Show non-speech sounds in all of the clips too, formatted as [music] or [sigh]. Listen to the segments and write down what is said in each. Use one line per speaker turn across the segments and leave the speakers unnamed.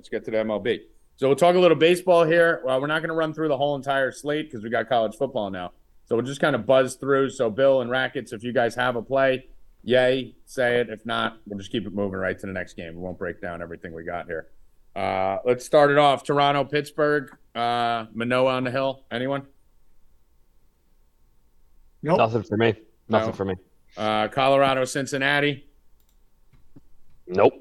let's get to the MLB. So we'll talk a little baseball here. Well, we're not going to run through the whole entire slate because we got college football now. So we'll just kind of buzz through. So Bill and Rackets, if you guys have a play, yay, say it. If not, we'll just keep it moving right to the next game. We won't break down everything we got here. Uh, let's start it off. Toronto, Pittsburgh, uh, Manoah on the hill. Anyone?
Nope.
Nothing for me. Nothing
No.
for me.
Uh, Colorado, Cincinnati.
Nope.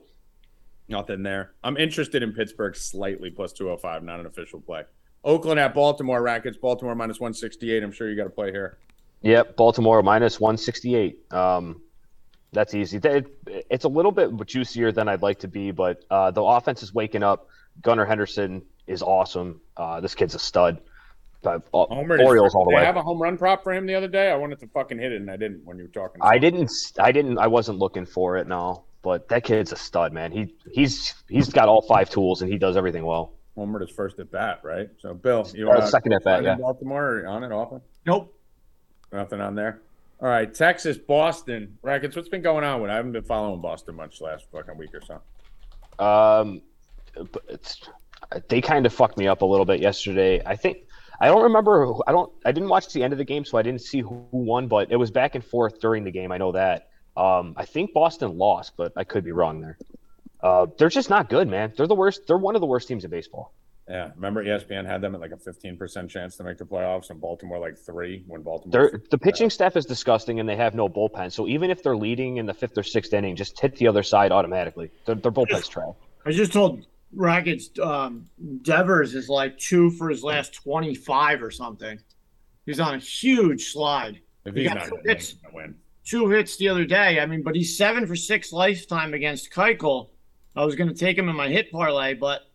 Nothing there. I'm interested in Pittsburgh slightly plus 205, not an official play. Oakland at Baltimore Rackets. Baltimore minus 168. I'm sure you got to play here.
Yep. Baltimore minus 168. Um, that's easy. They- It's a little bit juicier than I'd like to be, but uh, the offense is waking up. Gunnar Henderson is awesome. Uh, this kid's a stud. Uh,
Homer
Orioles all the
Did I
way.
have a home run prop for him the other day. I wanted to fucking hit it and I didn't when you were talking.
I didn't. I didn't. I wasn't looking for it. No, but that kid's a stud, man. He he's he's got all five tools and he does everything well.
Homer his first at bat, right? So Bill, you
Uh,
want
second at bat, yeah.
Baltimore or on it often?
Nope.
Nothing on there. All right, Texas, Boston Rackets. What's been going on with? I haven't been following Boston much last fucking week or so.
Um, but it's they kind of fucked me up a little bit yesterday. I think I don't remember. I don't. I didn't watch the end of the game, so I didn't see who who won. But it was back and forth during the game. I know that. Um, I think Boston lost, but I could be wrong there. Uh, they're just not good, man. They're the worst. They're one of the worst teams in baseball.
Yeah, remember ESPN had them at like a 15% chance to make the playoffs, and Baltimore like three when Baltimore.
They're, the pitching staff is disgusting, and they have no bullpen. So even if they're leading in the fifth or sixth inning, just hit the other side automatically. Their, their bullpen's trash.
I just told Rackets um, Devers is like two for his last 25 or something. He's on a huge slide.
If
He
he's
got
not
two
going to win,
Two hits the other day. I mean, but he's seven for six lifetime against Keuchel. I was going to take him in my hit parlay, but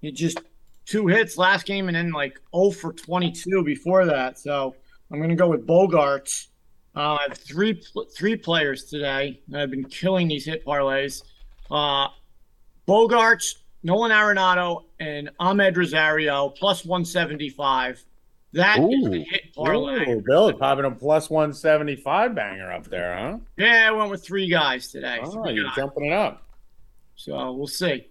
he just two hits last game and then like 0 for 22 before that. So I'm going to go with Bogaerts. Uh, I have three three players today. I've been killing these hit parlays. Uh, Bogaerts, Nolan Arenado, and Amed Rosario plus 175. That is
Ooh.
a hit parlay.
Ooh, Bill is popping a plus 175 banger up there, huh?
Yeah, I went with three guys today.
Oh,
Three
you're
guys.
jumping it up.
So we'll see.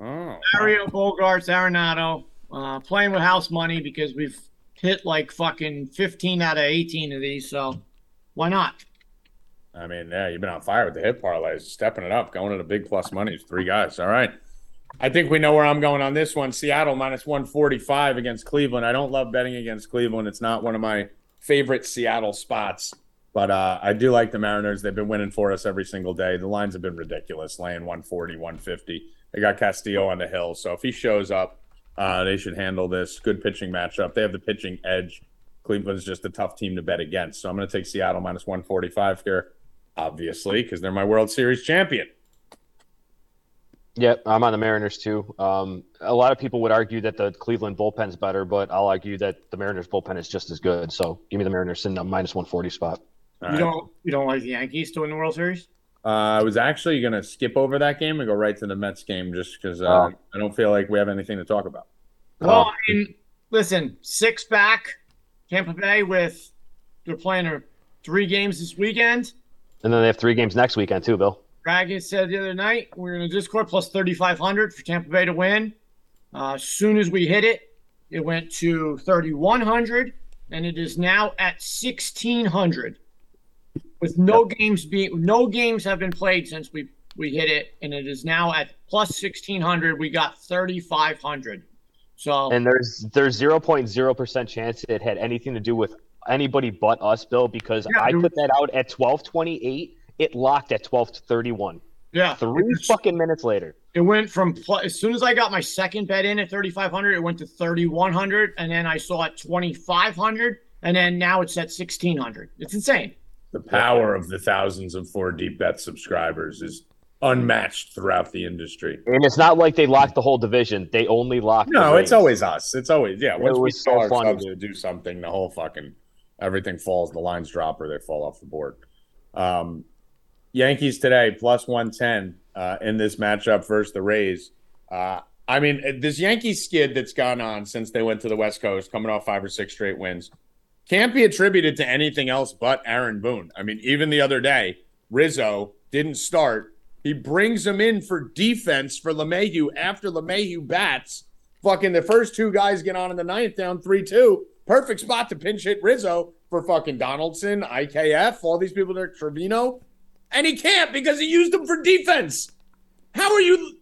Oh,
Mario Bogaerts, Arenado, uh, playing with house money because we've hit like fucking 15 out of 18 of these. So why not?
I mean, yeah, you've been on fire with the hit parlays, stepping it up, going to the big plus money. Three guys. All right. I think we know where I'm going on this one. Seattle minus 145 against Cleveland. I don't love betting against Cleveland. It's not one of my favorite Seattle spots, but uh, I do like the Mariners. They've been winning for us every single day. The lines have been ridiculous, laying 140, 150. They got Castillo on the hill. So if he shows up, uh, they should handle this. Good pitching matchup. They have the pitching edge. Cleveland's just a tough team to bet against. So I'm going to take Seattle minus 145 here, obviously, because they're my World Series champion.
Yep, I'm on the Mariners too. Um, a lot of people would argue that the Cleveland bullpen's better, but I'll argue that the Mariners bullpen is just as good. So give me the Mariners in the minus 140 spot.
All
You
right.
don't you don't like the Yankees to win the World Series?
Uh, I was actually going to skip over that game and go right to the Mets game just because uh,
Oh.
I don't feel like we have anything to talk about.
Well,
Oh.
I mean, listen, six back, Tampa Bay with they're playing their three games this weekend.
And then they have three games next weekend too, Bill.
Dragon said the other night we're in a Discord plus 3,500 for Tampa Bay to win. Uh, as soon as we hit it, it went to 3,100, and it is now at 1,600. With no games being no games have been played since we we hit it, and it is now at plus 1,600. We got 3,500. So
And there's there's 0.0 percent chance it had anything to do with anybody but us, Bill, because
Yeah,
I put that out at 12:28. It locked at 12 to 31.
yeah,
Three
it's-
fucking minutes later.
It went from as soon as I got my second bet in at 3,500, it went to 3,100, and then I saw it 2,500, and then now it's at 1,600. It's insane.
The power of the thousands of four deep bet subscribers is unmatched throughout the industry.
And it's not like they locked the whole division. They only locked. the
No, it's always us. It's always yeah. Once we
was so
tell our to do something, the whole fucking everything falls. The lines drop or they fall off the board. Um, Yankees today plus one ten uh, in this matchup versus the Rays. Uh, I mean, this Yankees skid that's gone on since they went to the West Coast, coming off five or six straight wins, can't be attributed to anything else but Aaron Boone. I mean, even the other day, Rizzo didn't start, He brings him in for defense for LeMahieu after LeMahieu bats. Fucking the first two guys get on in the ninth, down 3 2. Perfect spot to pinch hit Rizzo for fucking Donaldson, IKF, all these people there, Trevino. And he can't because he used them for defense. How are you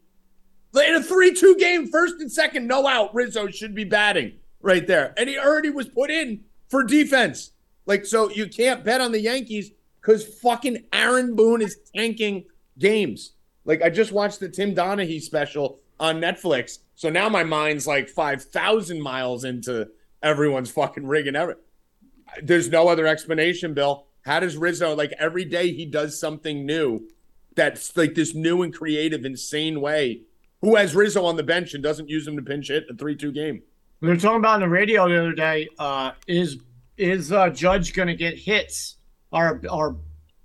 in a 3 2 game, first and second, no out? Rizzo should be batting right there. And he already was put in for defense. Like, so you can't bet on the Yankees because fucking Aaron Boone is tanking games. Like, I just watched the Tim Donaghy special on Netflix. So now my mind's like 5,000 miles into everyone's fucking rigging everything. There's no other explanation, Bill. How does Rizzo, like, every day he does something new that's like this new and creative, insane way? Who has Rizzo on the bench and doesn't use him to pinch hit a 3 2 game?
We were talking about on the radio the other day. Uh, is is uh, Judge going to get hits or or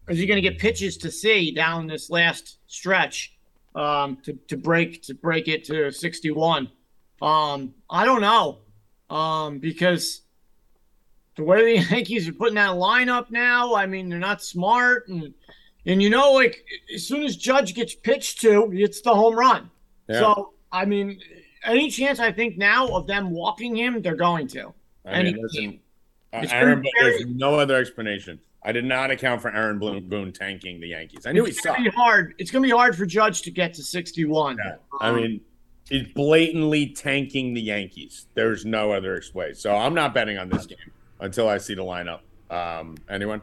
is he going to get pitches to see down this last stretch um, to to break to break it to 61? Um, I don't know um, because the way the Yankees are putting that lineup now, I mean they're not smart and and you know like as soon as Judge gets pitched to, it's the home run. Yeah. So I mean, any chance I think now of them walking him, they're going to.
I mean, listen, uh, Aaron, there's no other explanation. I did not account for Aaron Boone tanking the Yankees. I knew
it's
he sucked.
Be hard. It's going to be hard for Judge to get to 61. Yeah.
I mean, he's blatantly tanking the Yankees. There's no other way. So I'm not betting on this game until I see the lineup. Um, anyone?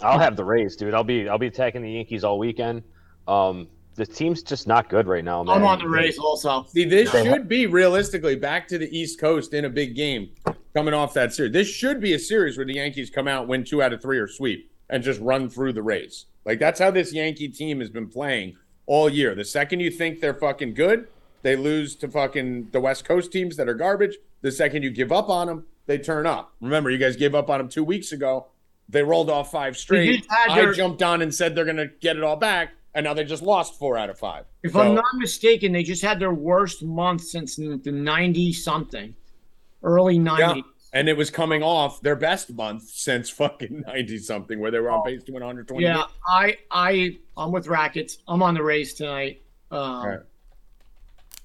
I'll have the Rays, dude. I'll be I'll be attacking the Yankees all weekend. Um, the team's just not good right now. Man.
I'm on the Rays also.
See, this should be realistically back to the East Coast in a big game coming off that series. This should be a series where the Yankees come out, win two out of three, or sweep, and just run through the Rays. Like that's how this Yankee team has been playing all year. The second you think they're fucking good, they lose to fucking the West Coast teams that are garbage. The second you give up on them, they turn up. Remember, you guys gave up on them two weeks ago. They rolled off five straight. I jumped on and said they're going to get it all back and now they just lost four out of five.
If so, I'm not mistaken, they just had their worst month since the 90 something, early 90s. Yeah.
And it was coming off their best month since [laughs] fucking 90 something, where they were on pace to win 120.
Yeah, I, I, I'm with Rackets. I'm on the Rays tonight. Um.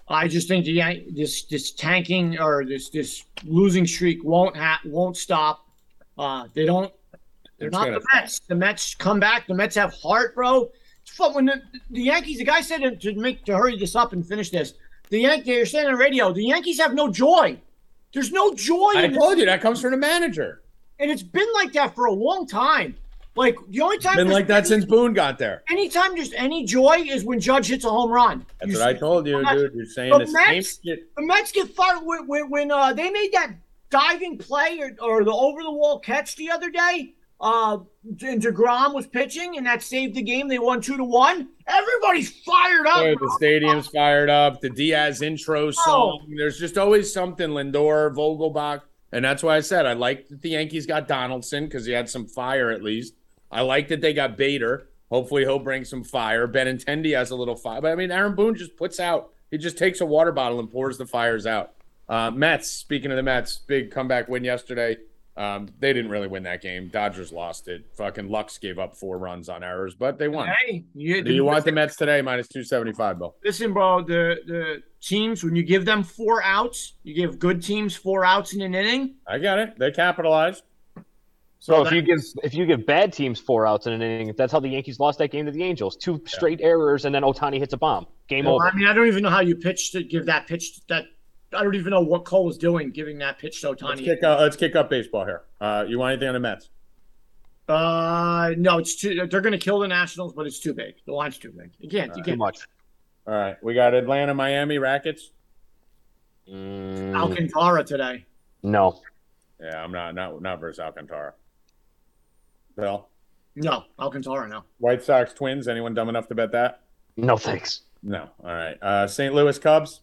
I just think the Yan- this this tanking or this this losing streak won't ha- won't stop. Uh, they don't. They're it's not the Mets. The Mets come back. The Mets have heart, bro fun when the, the Yankees. The guy said to make to hurry this up and finish this. The Yankees. They're saying on the radio. The Yankees have no joy. There's no joy.
I told you that comes from the manager.
And it's been like that for a long time. Like the only time
been like that any, since Boone got there.
Anytime there's any joy is when Judge hits a home run.
That's you what I told you, dude. You're saying the, the
Mets. the Mets get fired when when, when uh, they made that diving play or, or the over the wall catch the other day uh, and Degrom was pitching, and that saved the game. They won two to one. Everybody's fired up.
Boy, the stadium's fired up. The Diaz intro song. Oh. There's just always something. Lindor, Vogelbach, and that's why I said I like that the Yankees got Donaldson because he had some fire at least. I like that they got Bader. Hopefully he'll bring some fire. Benintendi has a little fire, but I mean Aaron Boone just puts out. He just takes a water bottle and pours the fires out. Uh, Mets. Speaking of the Mets, big comeback win yesterday. Um, they didn't really win that game. Dodgers lost it. Fucking Lux gave up four runs on errors, but they won. Hey, you, Do you want the Mets today minus two seventy five, Bill?
Listen, bro. The the teams when you give them four outs, you give good teams four outs in an inning.
I got it. They capitalized.
So, so if you give if you give bad teams four outs in an inning, that's how the Yankees lost that game to the Angels. Two straight yeah. errors, and then Ohtani hits a bomb. Game well, over.
I mean, I don't even know how you pitch to give that pitch to that I don't even know what Cole was doing giving that pitch to Ohtani.
Let's kick, up, let's kick up baseball here. Uh, you want anything on the Mets?
Uh, no, it's too. They're going to kill the Nationals, but it's too big. The line's too big. You can't. You can't.
Too much.
All right, we got Atlanta, Miami, Rackets.
Mm. Alcantara today.
No.
Yeah, I'm not not not versus Alcantara. Bill.
No, Alcantara. No.
White Sox, Twins. Anyone dumb enough to bet that?
No, thanks.
No. All right. Uh, St. Louis Cubs.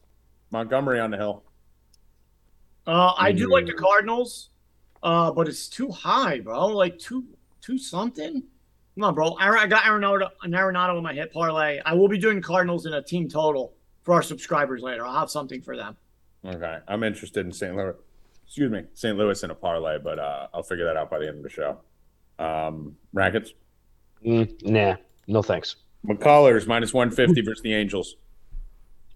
Montgomery on the hill.
Uh, I do like the Cardinals, uh, but it's too high, bro. Like two, two something. Come on, bro. I got Arenado, an Arenado in my hit parlay. I will be doing Cardinals in a team total for our subscribers later. I'll have something for them.
Okay, I'm interested in St. Louis. Excuse me, St. Louis in a parlay, but uh, I'll figure that out by the end of the show. Um, Rackets.
Mm, nah, no thanks.
McCullers minus 150 versus the Angels.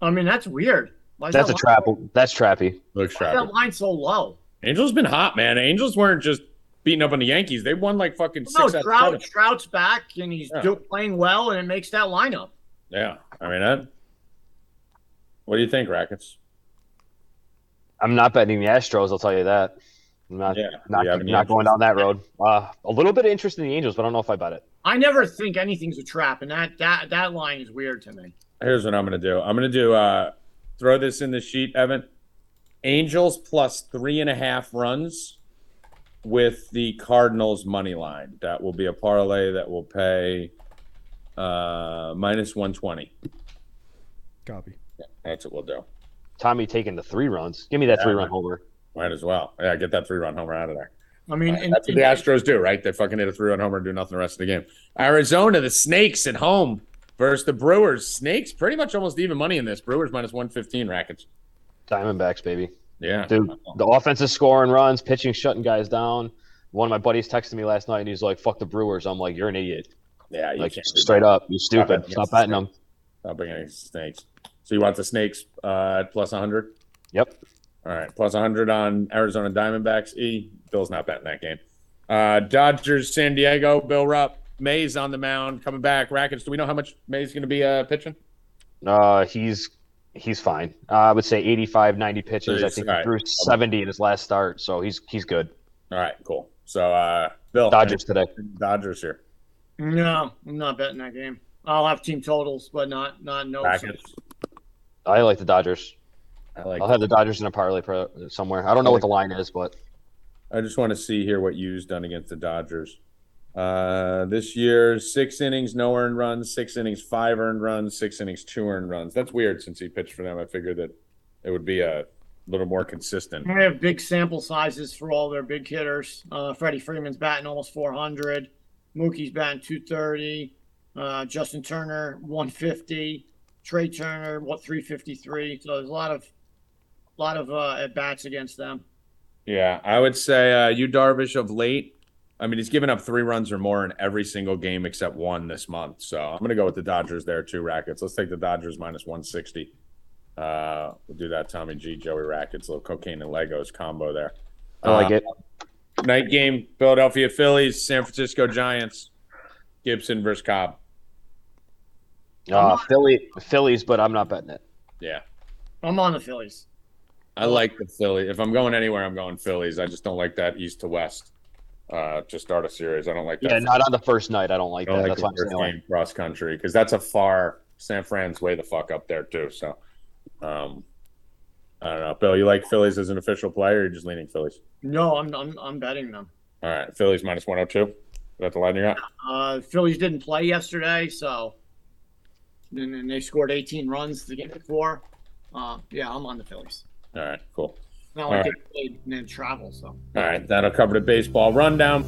I mean, that's weird. Why is
That's a trap. That's trappy.
Looks
Why
trappy.
that line so low?
Angels been hot, man. Angels weren't just beating up on the Yankees. They won like fucking six
No,
out of
Trout,
seven.
Trout's back and he's
Yeah.
do, playing well, and it makes that lineup.
Yeah. I mean, that. What do you think, Rackets?
I'm not betting the Astros. I'll tell you that. I'm not
Yeah,
not,
you have
not going down that road. Uh, a little bit of interest in the Angels, but I don't know if I bet it.
I never think anything's a trap, and that that that line is weird to me.
Here's what I'm going to do. I'm going to do, uh, throw this in the sheet, Evan. Angels plus three and a half runs with the Cardinals money line. That will be a parlay that will pay uh, minus 120.
Copy.
That's what we'll do.
Tommy taking the three runs. Give me that
Yeah.
three run homer.
Might as well. Yeah, get that three run homer out of there.
I mean, and,
That's what the Astros do, right? They fucking hit a three run homer and do nothing the rest of the game. Arizona, the Snakes at home versus the Brewers. Snakes pretty much almost even money in this. Brewers minus 115 rackets.
Diamondbacks, baby.
Yeah.
Dude, the offense is scoring runs, pitching, shutting guys down. One of my buddies texted me last night and he's like, fuck the Brewers. I'm like, you're an idiot.
Yeah, you
Like,
can't
straight up. You're stupid.
betting
Stop
against the
betting them.
Stop bringing any snakes. So you want the snakes uh, at plus 100?
Yep.
All right, plus 100 on Arizona Diamondbacks. E. Bill's not betting that game. Uh, Dodgers, San Diego. Bill Rupp. Mays on the mound, coming back. Rackets. Do we know how much Mays going to be uh, pitching?
Uh, he's he's fine. Uh, I would say 85, 90 pitches. I think
all
he
right.
threw 70 in his last start, so he's he's good.
All right, cool. So, uh, Bill.
Dodgers today.
Dodgers here.
no, I'm not betting that game. I'll have team totals, but not not no.
I like the Dodgers.
I like.
I'll have the Dodgers in a parlay pro- somewhere. I don't know what the line is, but
I just want to see here what Yu's done against the Dodgers. Uh, this year, six innings, no earned runs, six innings, five earned runs, six innings, two earned runs. That's weird since he pitched for them. I figured that it would be a little more consistent.
They have big sample sizes for all their big hitters. Uh, Freddie Freeman's batting almost 400. Mookie's batting 230. Uh, Justin Turner 150. Trea Turner what 353. So there's a lot of lot of uh, at bats against them.
Yeah, I would say uh, Yu Darvish of late. I mean, he's given up three runs or more in every single game except one this month. So I'm going to go with the Dodgers there too. Rackets. Let's take the Dodgers minus 160. Uh, we'll do that. Tommy G, Joey Rackets, little cocaine and Legos combo there.
I like
Uh,
it.
Night game: Philadelphia Phillies, San Francisco Giants, Gibson versus Cobb.
Uh, Philly, Phillies, but I'm not betting it.
Yeah,
I'm on the Phillies.
I like the Philly. If I'm going anywhere, I'm going Phillies. I just don't like that east to west. Uh, to start a series, I don't like that.
Yeah, not on the first night. I don't like
I don't
that.
like
That's
the
what I'm
first game cross country because that's a far San Fran's way the fuck up there too. So, um, I don't know, Bill. You like Phillies as an official player? Or you're just leaning Phillies.
No, I'm I'm, I'm betting them.
All right, Phillies minus one hundred two. That's the line you got.
Uh, Phillies didn't play yesterday, so and, and they scored 18 runs the game before. Uh, yeah, I'm on the Phillies.
All right, cool.
Not like
All
they played and then travel, so.
All right, that'll cover the baseball rundown.